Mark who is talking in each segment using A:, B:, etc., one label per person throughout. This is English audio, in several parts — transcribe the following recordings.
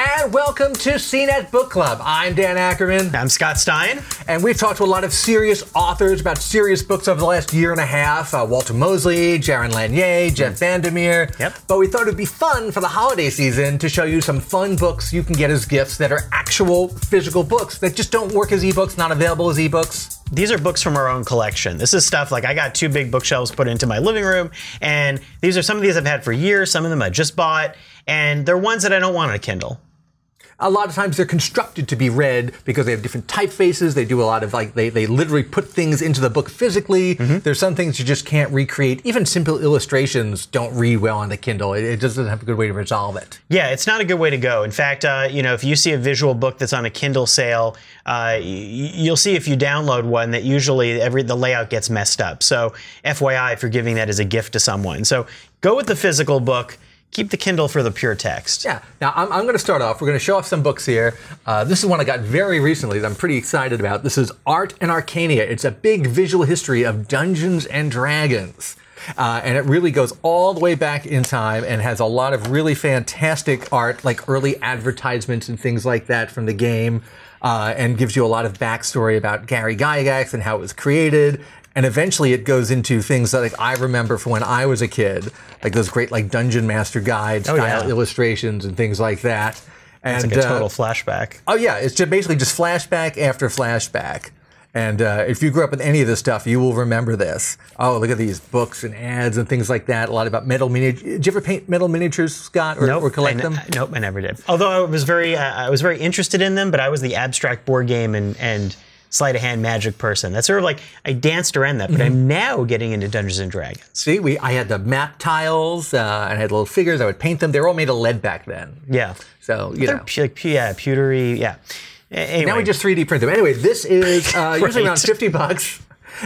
A: And welcome to CNET Book Club. I'm Dan Ackerman.
B: I'm Scott Stein.
A: And we've talked to a lot of serious authors about serious books over the last year and a half uh, Walter Mosley, Jaron Lanier, Jeff Vandermeer.
B: Yep.
A: But we thought it'd be fun for the holiday season to show you some fun books you can get as gifts that are actual physical books that just don't work as ebooks, not available as ebooks.
B: These are books from our own collection. This is stuff like I got two big bookshelves put into my living room, and these are some of these I've had for years, some of them I just bought, and they're ones that I don't want on a Kindle.
A: A lot of times they're constructed to be read because they have different typefaces. They do a lot of like they, they literally put things into the book physically. There's some things you just can't recreate. Even simple illustrations don't read well on the Kindle. It, it just doesn't have a good way to resolve it.
B: Yeah, it's not a good way to go. In fact, uh, you know, if you see a visual book that's on a Kindle sale, uh, you'll see if you download one that usually every the layout gets messed up. So, FYI, if you're giving that as a gift to someone, so go with the physical book. Keep the Kindle for the pure text.
A: Yeah. Now I'm, I'm going to start off. We're going to show off some books here. Uh, this is one I got very recently that I'm pretty excited about. This is Art and Arcana. It's a big visual history of Dungeons and Dragons. Uh, and it really goes all the way back in time and has a lot of really fantastic art, like early advertisements and things like that from the game, uh, and gives you a lot of backstory about Gary Gygax and how it was created. And eventually it goes into things that like I remember from when I was a kid, like those great like Dungeon Master Guide style
B: yeah.
A: illustrations and things like that. And
B: It's like a
A: uh,
B: total flashback.
A: Oh yeah, it's just basically just flashback after flashback. And uh, if you grew up with any of this stuff, you will remember this. Oh, look at these books and ads and things like that. A lot about metal miniatures. Did you ever paint metal miniatures, Scott, or, or collect
B: I,
A: them?
B: Nope, I never did. Although I was very, uh, I was very interested in them, but I was the abstract board game and and sleight of hand magic person. That's sort of like I danced around that, but
A: Mm-hmm.
B: I'm now getting into Dungeons and Dragons.
A: See, we I had the map tiles uh, and I had little figures. I would paint them. They were all made of lead back then.
B: Yeah,
A: So you know.
B: pu- like yeah, pewtery. Yeah. Anyway,
A: Now we just 3D print them. Anyway, this is uh, usually
B: Right.
A: around 50 bucks.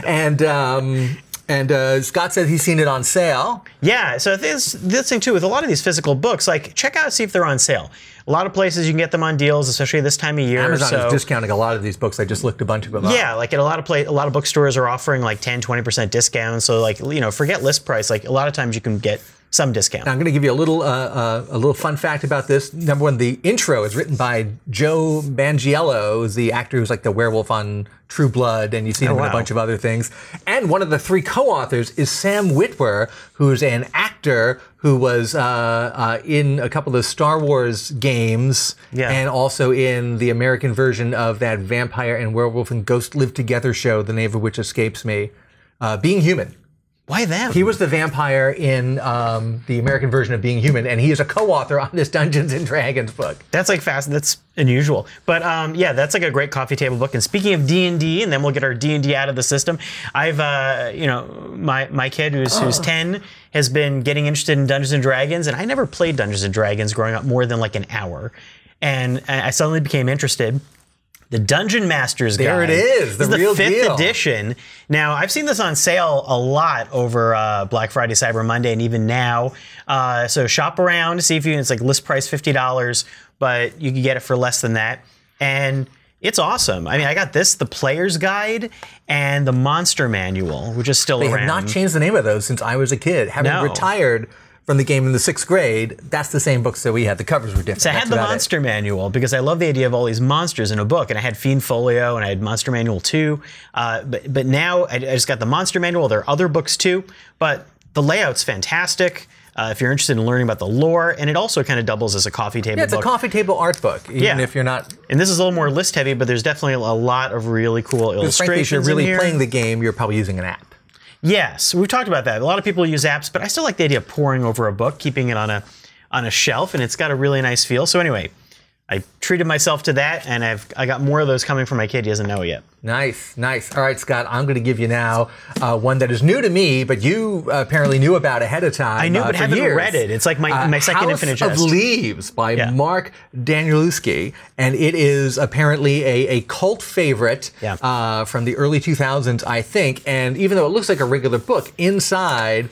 A: And um, and uh, Scott said he's seen it on sale.
B: Yeah, so this this thing too with a lot of these physical books, like check out see if they're on sale. A lot of places you can get them on deals, especially this time of year.
A: Amazon
B: so,
A: is discounting a lot of these books. I just looked a bunch of them up.
B: Yeah, like at a lot of play, a lot of bookstores are offering like 10, 20% discounts. So like you know, forget list price. Like a lot of times you can get some discount.
A: I'm going to give you a little uh, uh, a little fun fact about this. Number one, the intro is written by Joe Manganiello, the actor who's like the werewolf on True Blood, and you've seen him in a bunch of other things. And one of the three co-authors is Sam Witwer, who's an actor who was uh, uh, in a couple of Star Wars games,
B: Yeah.
A: and also in the American version of that vampire and werewolf and ghost live together show, the name of which escapes me. Uh, Being Human.
B: Why them?
A: He was the vampire in um, the American version of Being Human, and he is a co-author on this Dungeons and Dragons book.
B: That's like fast. That's unusual. But um, yeah, that's like a great coffee table book. And speaking of D and D, and then we'll get our D and D out of the system. I've uh, you know my my kid who's who's ten has been getting interested in Dungeons and Dragons, and I never played Dungeons and Dragons growing up more than like an hour, and I suddenly became interested. The Dungeon Masters
A: There
B: Guide.
A: There it is, the real
B: the fifth
A: deal.
B: edition. Now I've seen this on sale a lot over uh, Black Friday, Cyber Monday, and even now. Uh, so shop around, see if you. It's like list price fifty dollars, but you can get it for less than that, and it's awesome. I mean, I got this, the Player's Guide, and the Monster Manual, which is still
A: They
B: around.
A: have not changed the name of those since I was a kid. Having
B: No.
A: retired from the game in the sixth grade, that's the same books that we had. The covers were different.
B: So I
A: That's
B: had the
A: about it.
B: Monster Manual because I love the idea of all these monsters in a book, and I had Fiend Folio and I had Monster Manual too. Uh, but but now I, I just got the Monster Manual. There are other books too, but the layout's fantastic. Uh, if you're interested in learning about the lore, and it also kind of doubles as a coffee table
A: Yeah, it's
B: book.
A: a coffee table art book, even
B: Yeah.
A: if you're not.
B: and this is a little more list heavy, but there's definitely a lot of really cool
A: frankly, if you're really playing the game, you're probably using an app.
B: Yes, we've talked about that. A lot of people use apps, but I still like the idea of poring over a book, keeping it on a on a shelf, and it's got a really nice feel. So anyway, I treated myself to that, and I've I got more of those coming from my kid. He doesn't know it yet.
A: Nice, nice. All right, Scott, I'm going to give you now uh, one that is new to me, but you uh, apparently knew about ahead of time.
B: I knew,
A: uh,
B: but
A: for
B: haven't
A: years.
B: read it. It's like my,
A: Uh,
B: my second
A: House
B: Infinite
A: of Leaves by
B: Yeah.
A: Mark Danielewski, and it is apparently a, a cult favorite
B: Yeah.
A: uh, from the early 2000s, I think. And even though it looks like a regular book, inside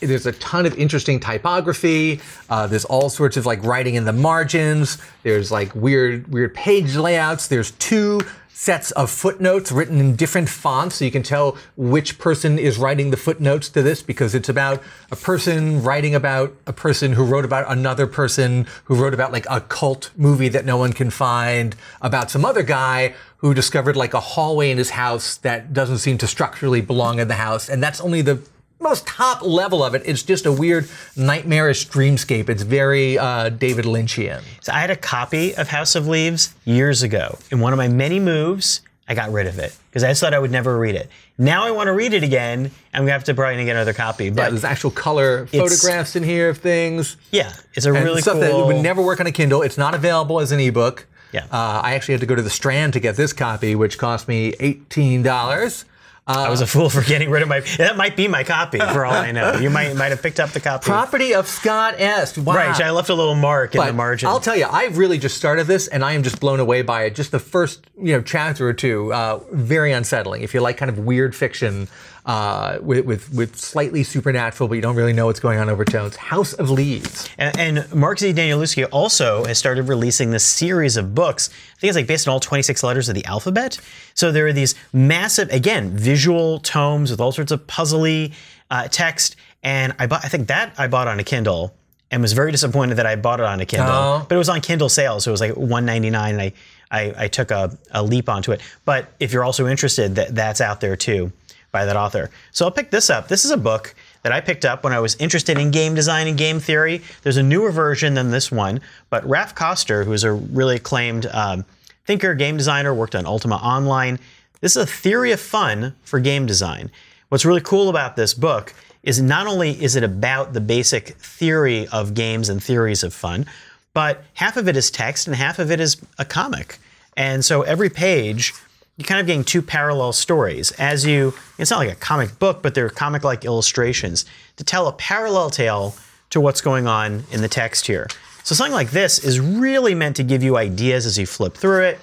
A: there's a ton of interesting typography. Uh, there's all sorts of like writing in the margins. There's like weird weird page layouts. There's two sets of footnotes written in different fonts so you can tell which person is writing the footnotes to this because it's about a person writing about a person who wrote about another person who wrote about like a cult movie that no one can find about some other guy who discovered like a hallway in his house that doesn't seem to structurally belong in the house and that's only the most top level of it. It's just a weird nightmarish dreamscape. It's very uh, David Lynchian.
B: So I had a copy of House of Leaves years ago. In one of my many moves, I got rid of it because I just thought I would never read it. Now I want to read it again. I'm gonna have to probably get another copy. But
A: Yeah, there's actual color photographs in here of things.
B: yeah, it's a really cool.
A: And
B: really
A: stuff
B: cool.
A: that would never work on a Kindle. It's not available as an ebook.
B: Yeah.
A: Uh, I actually had to go to the Strand to get this copy, which cost me eighteen dollars.
B: I was a fool for getting rid of my. That might be my copy for all I know. You might might have picked up the copy.
A: Property of Scott Est. Wow.
B: Right, I left a little mark in the margin.
A: I'll tell you, I've really just started this, and I am just blown away by it. Just the first, you know, chapter or two, uh, very unsettling. If you like kind of weird fiction uh, with, with with slightly supernatural, but you don't really know what's going on overtones, House of Leaves.
B: And, and Mark Z. Danielewski also has started releasing this series of books. I think it's like based on all 26 letters of the alphabet. So there are these massive, again, visual tomes with all sorts of puzzly uh, text. And I bought, I think that I bought on a Kindle and was very disappointed that I bought it on a Kindle.
A: Oh.
B: But it was on Kindle sale, so it was like 199 and I, I, I took a, a leap onto it. But if you're also interested, that, that's out there too by that author. So I'll pick this up. This is a book that I picked up when I was interested in game design and game theory. There's a newer version than this one, but Ralph Koster, who's a really acclaimed um, thinker, game designer, worked on Ultima Online. This is a theory of fun for game design. What's really cool about this book is not only is it about the basic theory of games and theories of fun, but half of it is text and half of it is a comic. And so every page you're kind of getting two parallel stories. As you it's not like a comic book but they're comic like illustrations to tell a parallel tale to what's going on in the text here. So something like this is really meant to give you ideas as you flip through it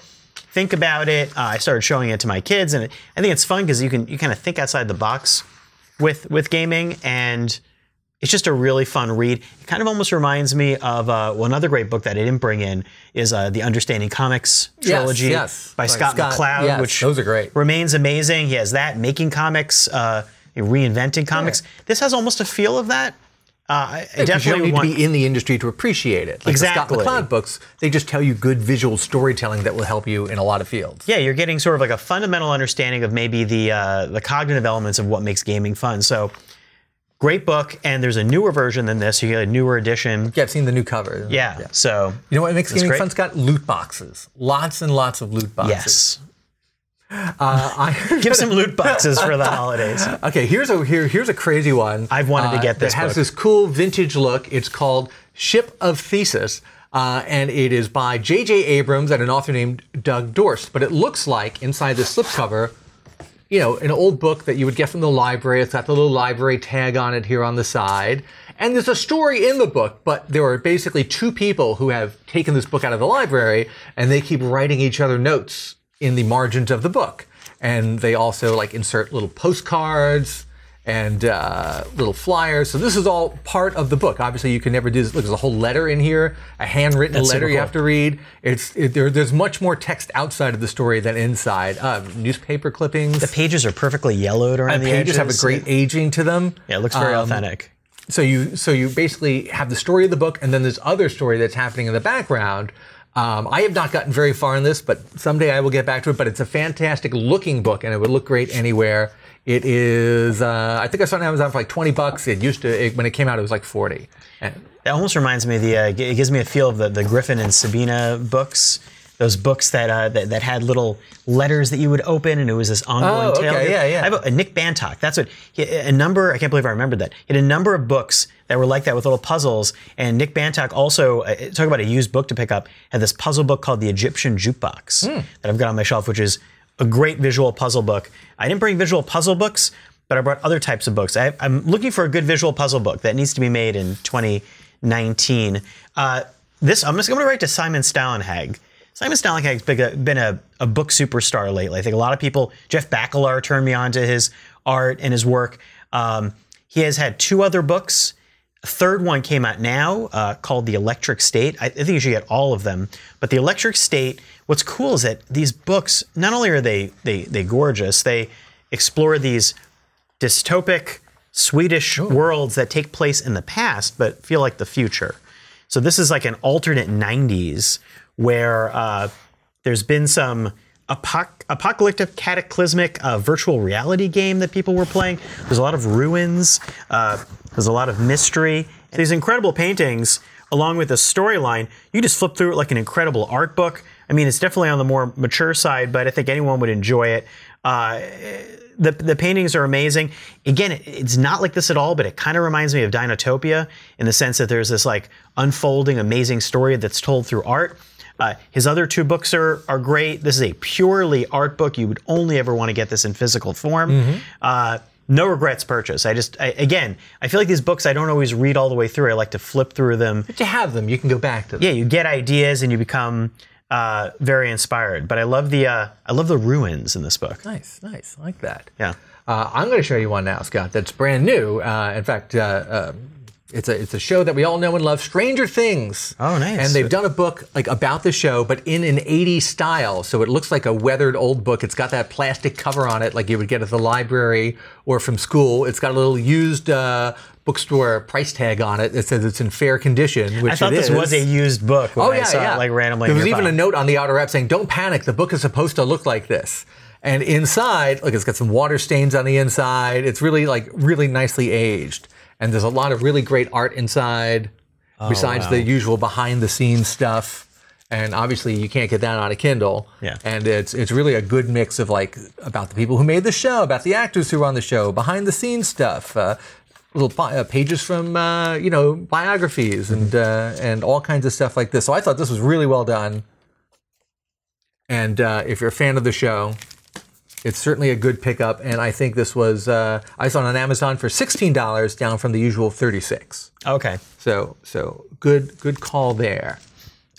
B: think about it. Uh, i started showing it to my kids and i think it's fun because you can you kind of think outside the box with with gaming and it's just a really fun read. It kind of almost reminds me of uh, well, another great book that I didn't bring in is uh, the Understanding Comics trilogy
A: yes.
B: by
A: By
B: Scott,
A: Scott,
B: McCloud,
A: yes,
B: which
A: those are great.
B: Remains amazing. He has that making comics, uh, reinventing comics. This has almost a feel of that. Uh, I
A: Because you
B: definitely
A: don't need
B: want.
A: to be in the industry to appreciate it. Like
B: Exactly.
A: The Scott McCloud books, they just tell you good visual storytelling that will help you in a lot of fields.
B: yeah, you're getting sort of like a fundamental understanding of maybe the uh, the cognitive elements of what makes gaming fun. So. Great book, and there's a newer version than this. You get a newer edition.
A: Yeah, I've seen the new cover.
B: Yeah. So
A: You know what makes gaming
B: great.
A: fun, Scott? Loot boxes. Lots and lots of loot boxes.
B: yes,
A: Uh, I,
B: give some loot boxes for the holidays.
A: Okay, here's a here, here's a crazy one.
B: I've wanted to get this
A: That has
B: book.
A: this cool vintage look. It's called Ship of Theseus, uh, and it is by J.J. Abrams and an author named Doug Dorst. But it looks like inside the slipcover, you know, an old book that you would get from the library. It's got the little library tag on it here on the side. And there's a story in the book, but there are basically two people who have taken this book out of the library and they keep writing each other notes in the margins of the book. And they also like insert little postcards and uh, little flyers. So this is all part of the book. Obviously, you can never do this. Look, there's a whole letter in here, a handwritten
B: That's
A: letter you have to read. It's it, there, there's much more text outside of the story than inside. Uh, newspaper clippings.
B: The pages are perfectly yellowed around
A: the
B: the
A: pages have a
B: edges.
A: great aging to them.
B: Yeah, it looks very
A: Um,
B: authentic.
A: So you so you basically have the story of the book, and then this other story that's happening in the background. Um, I have not gotten very far in this, but someday I will get back to it. But it's a fantastic looking book, and it would look great anywhere. It is. Uh, I think I saw it on Amazon for like twenty bucks. It used to it, when it came out, it was like forty. And
B: That almost reminds me of the. Uh, it gives me a feel of the, the Griffin and Sabine books. Those books that, uh, that that had little letters that you would open, and it was this ongoing
A: Oh,
B: tale.
A: okay, yeah, yeah.
B: I have a, a Nick Bantock. That's what he, a number. I can't believe I remembered that. He had a number of books that were like that with little puzzles. And Nick Bantock also uh, talk about a used book to pick up. Had this puzzle book called the Egyptian Jukebox
A: Hmm.
B: that I've got on my shelf, which is a great visual puzzle book. I didn't bring visual puzzle books, but I brought other types of books. I, I'm looking for a good visual puzzle book that needs to be made in 2019. Uh, this I'm just going to write to Simon Stålenhag. Simon Stålenhag's been a, been a, a book superstar lately. I think a lot of people. Jeff Bakalar turned me on to his art and his work. Um, he has had two other books A third one came out now uh, called The Electric State. I, I think you should get all of them. But The Electric State, what's cool is that these books, not only are they they they gorgeous, they explore these dystopic Swedish worlds that take place in the past but feel like the future. So this is like an alternate 90s where uh, there's been some apoc- apocalyptic cataclysmic uh, virtual reality game that people were playing. There's a lot of ruins. Uh, there's a lot of mystery. These incredible paintings, along with the storyline, you just flip through it like an incredible art book. I mean, it's definitely on the more mature side, but I think anyone would enjoy it. The, the paintings are amazing. Again, it, it's not like this at all, but it kind of reminds me of Dinotopia in the sense that there's this like unfolding, amazing story that's told through art. Uh, his other two books are are great. This is a purely art book. You would only ever want to get this in physical form. Uh, no regrets purchase. I just I, again, I feel like these books I don't always read all the way through. I like to flip through them.
A: But you have them. You can go back to them.
B: Yeah, you get ideas and you become uh, very inspired. But I love the uh, I love the ruins in this book.
A: Nice, nice. I like that.
B: Yeah.
A: Uh, I'm going to show you one now, Scott. That's brand new. Uh, in fact, uh, uh, it's a it's a show that we all know and love, Stranger Things.
B: Oh, nice.
A: And they've done a book like about the show, but in an 80s style. So it looks like a weathered old book. It's got that plastic cover on it, like you would get at the library or from school. It's got a little used uh, bookstore price tag on it that says it's in fair condition. Which
B: I thought this was a used book. When
A: Oh
B: I
A: yeah,
B: saw
A: yeah.
B: It, like randomly.
A: There was even a note on the outer wrap saying, "Don't panic. The book is supposed to look like this." And inside, like it's got some water stains on the inside. It's really like really nicely aged, and there's a lot of really great art inside. besides
B: wow.
A: the usual behind the scenes stuff, and obviously you can't get that on a Kindle.
B: Yeah.
A: And it's it's really a good mix of like about the people who made the show, about the actors who were on the show, behind the scenes stuff. Uh, Little bi- uh, pages from uh, you know biographies and uh, and all kinds of stuff like this. So I thought this was really well done. And uh, if you're a fan of the show, it's certainly a good pickup. And I think this was uh, I saw it on Amazon for sixteen dollars, down from the usual thirty six.
B: Okay.
A: So so good good call there.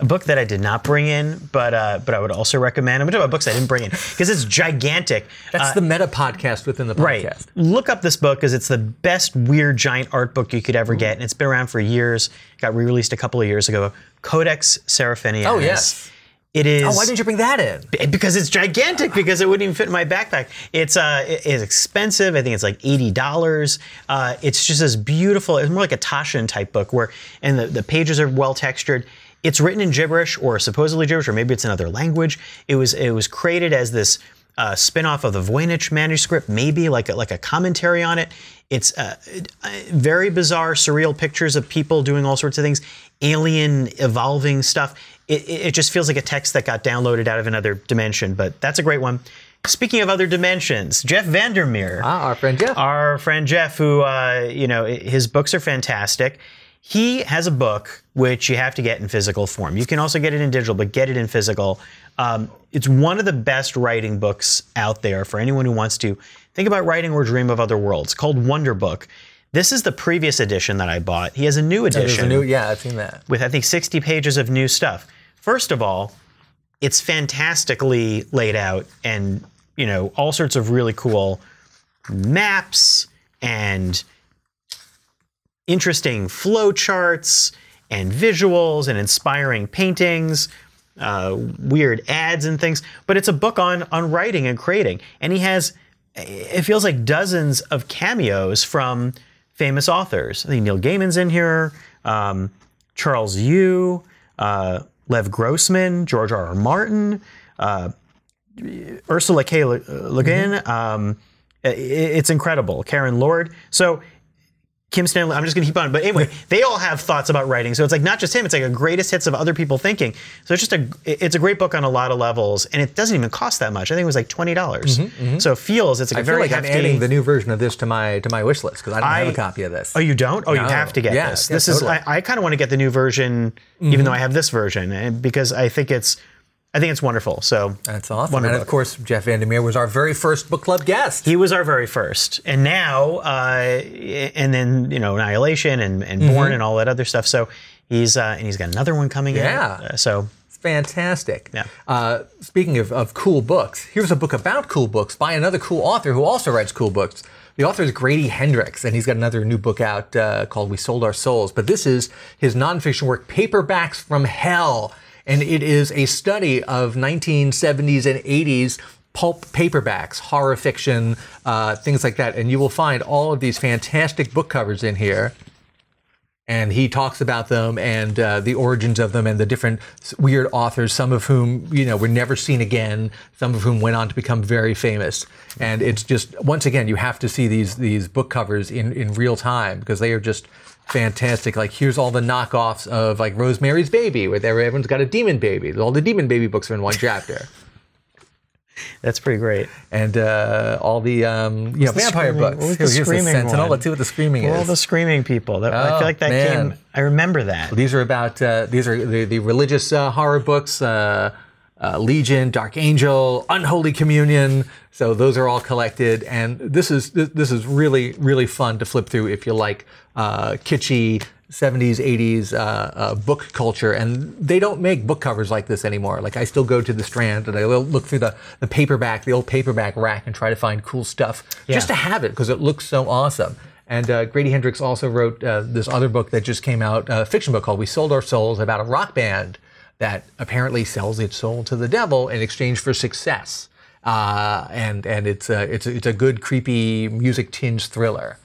B: A book that I did not bring in, but uh, but I would also recommend. I'm going to talk about books I didn't bring in because it's gigantic.
A: That's the meta podcast within the
B: Uh, Right. Look up this book because it's the best weird giant art book you could ever get, and it's been around for years. Got re-released a couple of years ago. Codex Seraphinianus.
A: Oh, yes.
B: It is.
A: Oh, why didn't you bring that in?
B: because it's gigantic because it wouldn't even fit in my backpack it's uh it- it's expensive i think it's like $80 uh, it's just this beautiful it's more like a taschen type book where and the, the pages are well textured it's written in gibberish or supposedly gibberish or maybe it's another language it was it was created as this uh, spin-off of the Voynich manuscript, maybe like a, like a commentary on it. It's uh, uh, very bizarre, surreal pictures of people doing all sorts of things, alien, evolving stuff. It, it it just feels like a text that got downloaded out of another dimension. But that's a great one. Speaking of other dimensions, Jeff Vandermeer,
A: Ah, our friend Jeff.
B: our friend Jeff, who uh, you know his books are fantastic. He has a book which you have to get in physical form. You can also get it in digital, but get it in physical. Um, it's one of the best writing books out there for anyone who wants to think about writing or dream of other worlds. Called Wonderbook. This is the previous edition that I bought. He has a new edition
A: a new, yeah, I've seen that.
B: with I think 60 pages of new stuff. First of all, it's fantastically laid out and, you know, all sorts of really cool maps and interesting flow charts and visuals and inspiring paintings, uh, weird ads and things. But it's a book on on writing and creating, and he has it feels like dozens of cameos from famous authors. I think Neil Gaiman's in here, um, Charles Yu, uh, Lev Grossman, George R. R. Martin, uh, Ursula K. Le Le Guin. Um, i- it's incredible. Karen Lord. So Kim Stanley, I'm just going to keep on. But anyway, they all have thoughts about writing. So it's like not just him, it's like a greatest hits of other people thinking. So it's just a it's a great book on a lot of levels and it doesn't even cost that much. I think it was like $20. dollars mm-hmm, mm-hmm. So it feels it's like
A: I
B: a
A: feel
B: very
A: like
B: hefty
A: I'm adding the new version of this to my to my wish list because I don't
B: I, have
A: a copy of this.
B: Oh, you don't? Oh, you have to get
A: Yeah,
B: this.
A: yeah,
B: This is
A: totally. Mm-hmm.
B: I, I kind of want to get the new version even mm-hmm. though I have this version eh, because I think it's I think it's wonderful. So
A: That's awesome. And of course, Jeff Vandermeer was our very first book club guest.
B: He was our very first, and now, uh, and then you know, Annihilation and, and Borne and all that other stuff. So he's uh, and he's got another one coming
A: Yeah.
B: out. Uh, so
A: fantastic.
B: Yeah.
A: Uh, speaking of, of cool books, here's a book about cool books by another cool author who also writes cool books. The author is Grady Hendrix, and he's got another new book out uh, called We Sold Our Souls. But this is his nonfiction work, Paperbacks from Hell. And it is a study of 1970s and 80s pulp paperbacks, horror fiction, uh, things like that. And you will find all of these fantastic book covers in here and he talks about them and uh, the origins of them and the different weird authors, some of whom you know were never seen again, some of whom went on to become very famous. And it's just once again, you have to see these these book covers in in real time because they are just fantastic. Like here's all the knockoffs of like Rosemary's Baby, where everyone's got a demon baby. All the demon baby books are in one chapter.
B: That's pretty great.
A: And uh, all the um, you know
B: the
A: vampire
B: screaming-
A: books.
B: what was the
A: Here's
B: screaming
A: Sentinel.
B: one?
A: Let's see what the screaming
B: All the screaming people. That, I
A: Oh,
B: feel like that
A: man.
B: came. I remember that.
A: These are about uh, these are the, the religious uh, horror books, uh, uh, Legion, Dark Angel, Unholy Communion. So those are all collected, and this is this, this is really really fun to flip through if you like uh, kitschy. 70s, 80s uh, uh, book culture, and they don't make book covers like this anymore. Like I still go to the Strand and I look through the, the paperback, the old paperback rack, and try to find cool stuff just to have it because it looks so awesome. And uh, Grady Hendrix also wrote uh, this other book that just came out, a fiction book called We Sold Our Souls, about a rock band that apparently sells its soul to the devil in exchange for success. Uh, and and it's a, it's, a, it's a good, creepy, music tinged thriller.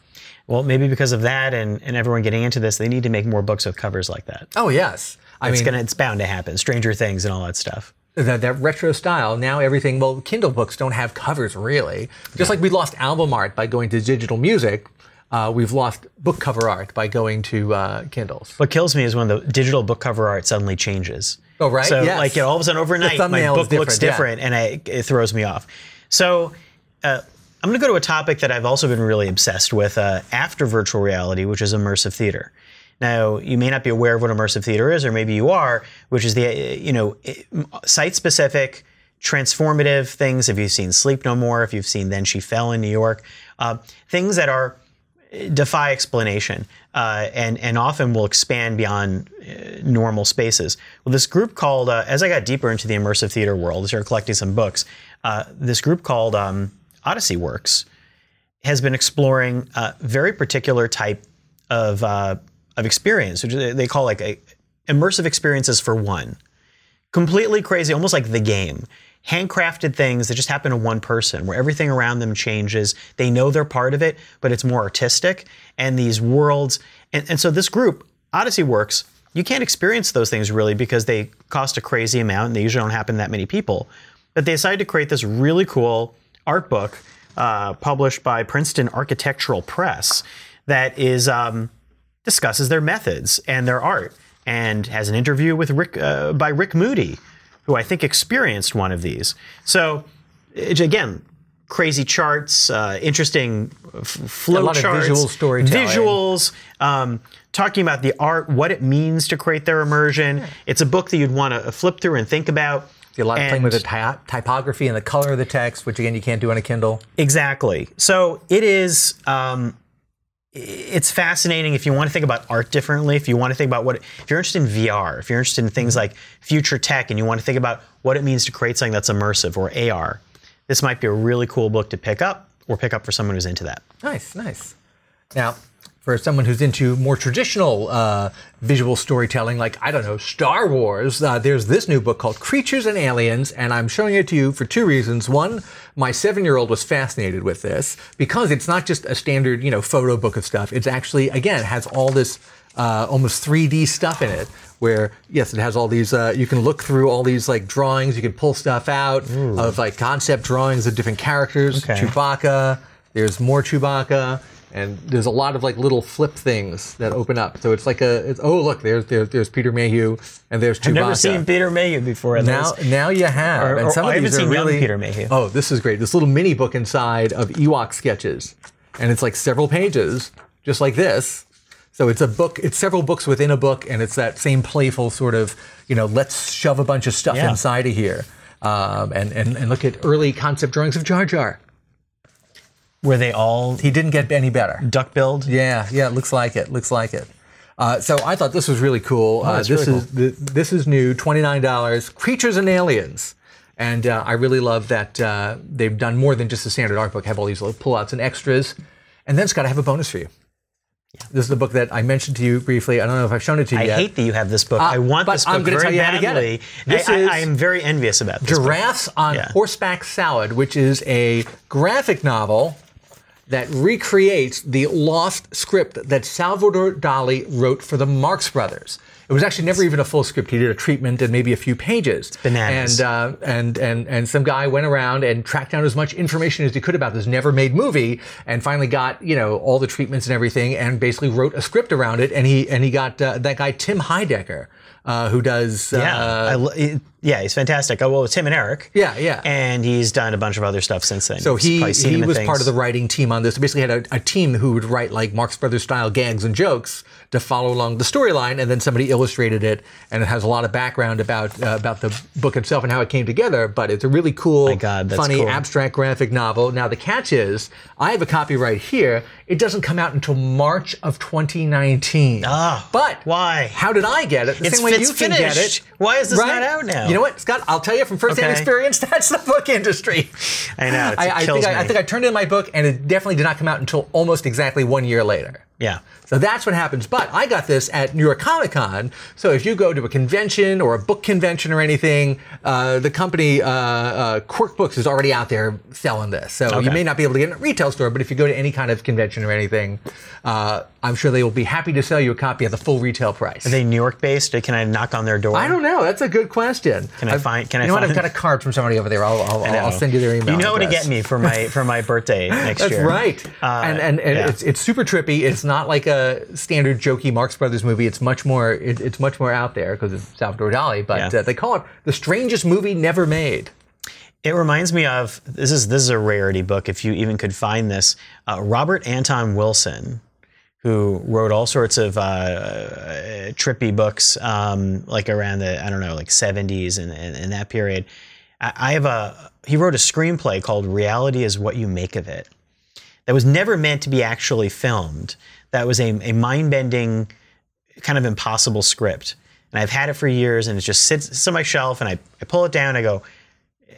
B: Well, maybe because of that and, and everyone getting into this, they need to make more books with covers like that.
A: Oh, yes. I
B: It's
A: mean,
B: gonna, it's bound to happen. Stranger Things and all that stuff.
A: that, that retro style. Now everything, well, Kindle books don't have covers really. Just like we lost album art by going to digital music, uh, we've lost book cover art by going to uh, Kindles.
B: What kills me is when the digital book cover art suddenly changes.
A: Oh, right?
B: So
A: Yes.
B: like you know, all of a sudden overnight, my book looks
A: different,
B: different, and I, it throws me off. So uh, I'm going to go to a topic that I've also been really obsessed with uh, after virtual reality, which is immersive theater. Now, you may not be aware of what immersive theater is, or maybe you are, which is the uh, you know site-specific, transformative things. If you've seen Sleep No More, if you've seen Then She Fell in New York, uh, things that are defy explanation uh, and and often will expand beyond uh, normal spaces. Well, this group called uh, as I got deeper into the immersive theater world, started collecting some books. Uh, this group called um, Odyssey Works has been exploring a very particular type of uh, of experience, which they call like immersive experiences for one completely crazy, almost like the game. Handcrafted things that just happen to one person, where everything around them changes. They know they're part of it, but it's more artistic. And these worlds, and, and so this group, Odyssey Works, you can't experience those things really because they cost a crazy amount and they usually don't happen to that many people. But they decided to create this really cool art book uh, published by Princeton Architectural Press that is um, discusses their methods and their art, and has an interview with Rick uh, by Rick Moody, who I think experienced one of these. So, again, crazy charts, uh, interesting f- flow
A: A lot of
B: charts,
A: visual storytelling.
B: visuals, um, talking about the art, what it means to create their immersion. It's a book that you'd want to flip through and think about.
A: A lot of playing with the ty- typography and the color of the text, which again you can't do on a Kindle.
B: Exactly. So it is. Um, it's fascinating if you want to think about art differently. If you want to think about what, if you're interested in VR, if you're interested in things like future tech, and you want to think about what it means to create something that's immersive or AR, this might be a really cool book to pick up or pick up for someone who's into that.
A: Nice, nice. Now, for someone who's into more traditional uh, visual storytelling, like, I don't know, Star Wars, uh, there's this new book called Creatures and Aliens, and I'm showing it to you for two reasons. One, my seven year old was fascinated with this because it's not just a standard, you know, photo book of stuff. It's actually, again, has all this uh, almost 3D stuff in it. Where yes, it has all these. Uh, you can look through all these like drawings. You can pull stuff out of like concept drawings of different characters.
B: Okay.
A: Chewbacca. There's more Chewbacca, and there's a lot of like little flip things that open up. So it's like a. It's, oh look, there's there's, there's Peter Mayhew, and there's Chewbacca.
B: I've never seen Peter Mayhew before.
A: Now, now you have,
B: Or-
A: and
B: or
A: some
B: I
A: of these are
B: seen
A: really.
B: Peter Mayhew.
A: Oh, this is great! This little mini book inside of Ewok sketches, and it's like several pages, just like this. So it's a book. It's several books within a book, and it's that same playful sort of, you know, let's shove a bunch of stuff
B: Yeah.
A: inside of here, um, and, and and look at early concept drawings of Jar Jar.
B: Were they all
A: He didn't get any better.
B: duck billed?
A: Yeah, yeah, it looks like it. Looks like it. Uh, so I thought this was really cool. uh, this
B: really
A: is th- this is new, twenty nine dollars. Creatures and Aliens, and uh, I really love that uh, they've done more than just a standard art book. Have all these little pullouts and extras. And then Scott, I have a bonus for you. Yeah. This is the book that I mentioned to you briefly. I don't know if I've shown it to you
B: I
A: yet.
B: hate that you have this book. I want this book
A: I'm
B: very
A: tell you how to get
B: badly.
A: This
B: I,
A: is
B: I, I am very envious about this. book.
A: Giraffes on
B: Yeah.
A: Horseback Salad, which is a graphic novel that recreates the lost script that Salvador Dali wrote for the Marx Brothers. It was actually never even a full script. He did a treatment and maybe a few pages.
B: bananas.
A: And uh, and and and some guy went around and tracked down as much information as he could about this never-made movie, and finally got you know all the treatments and everything, and basically wrote a script around it. And he and he got uh, that guy Tim Heidecker, uh, who does
B: Yeah,
A: uh,
B: I yeah, he's fantastic. Oh, well, it's him and Eric.
A: Yeah, yeah.
B: And he's done a bunch of other stuff since then.
A: So he he was part of the writing team on this. Basically, had a, a team who would write like Marx Brothers style gags and jokes to follow along the storyline, and then somebody illustrated it, and it has a lot of background about uh, about the book itself and how it came together. But it's a really cool,
B: God,
A: funny,
B: cool.
A: abstract graphic novel. Now the catch is, I have a copy right here. It doesn't come out until March of 2019.
B: Ah,
A: but
B: why?
A: How did I get it? The
B: It's-
A: same way
B: it's
A: you can get
B: finished.
A: it.
B: Why is this
A: right?
B: not out now?
A: You know what, Scott? I'll tell you from firsthand
B: Okay.
A: experience. That's the book industry.
B: I know,
A: I,
B: it
A: I think I, I think I turned in my book, and it definitely did not come out until almost exactly one year later.
B: Yeah.
A: So that's what happens. But I got this at New York Comic Con. So if you go to a convention or a book convention or anything, uh, the company uh, uh, Quirk Books is already out there selling this. So you may not be able to get it in a retail store, but if you go to any kind of convention or anything, uh, I'm sure they will be happy to sell you a copy at the full retail price.
B: Are they New York based? Can I knock on their door?
A: I don't know. That's a good question.
B: Can I find- can I
A: you know what? I've got a card from somebody over there. I'll, I'll. I'll send you their email.
B: You know what to get me for my for my birthday next
A: That's
B: year.
A: That's right.
B: Uh,
A: and and, and
B: yeah.
A: it's it's super trippy. It's not like a standard jokey Marx Brothers movie. It's much more it, it's much more out there because it's Salvador Dali. But
B: Yeah.
A: uh, they call it the strangest movie never made.
B: It reminds me of this is this is a rarity book if you even could find this. Uh, Robert Anton Wilson, who wrote all sorts of uh, trippy books, um, like around the I don't know like 70s and in that period. I, I have a he wrote a screenplay called "Reality Is What You Make of It." That was never meant to be actually filmed. That was a, a mind bending, kind of impossible script. And I've had it for years, and it just sits, sits on my shelf, and I, I pull it down, I go,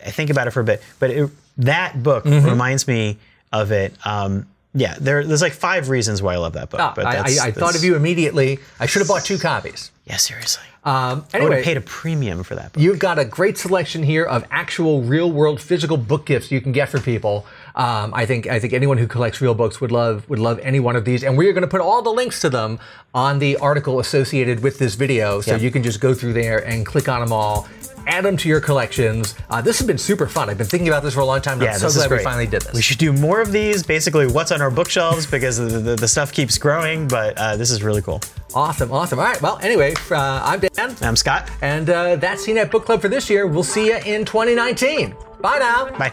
B: I think about it for a bit, but it, that book
A: Mm-hmm.
B: reminds me of it. Um, yeah, there, there's like five reasons why I love that book.
A: Ah,
B: but
A: I,
B: that's,
A: I, I thought of you immediately. I should have bought two copies.
B: Yeah, seriously.
A: Um,
B: I would
A: anyway,
B: have paid a premium for that book.
A: You've got a great selection here of actual real world physical book gifts you can get for people. Um, I think I think anyone who collects real books would love would love any one of these, and we are going to put all the links to them on the article associated with this video, so
B: Yeah.
A: you can just go through there and click on them all. Add them to your collections. Uh, this has been super fun. I've been thinking about this for a long time.
B: yeah,
A: I'm so glad we finally did this.
B: We should do more of these. Basically, what's on our bookshelves because the, the, the stuff keeps growing. But uh, this is really cool.
A: awesome, awesome. All right. Well, anyway, uh, I'm Dan,
B: I'm Scott.
A: and uh, that's CNET Book Club for this year. We'll see you in 2019. Bye now.
B: Bye.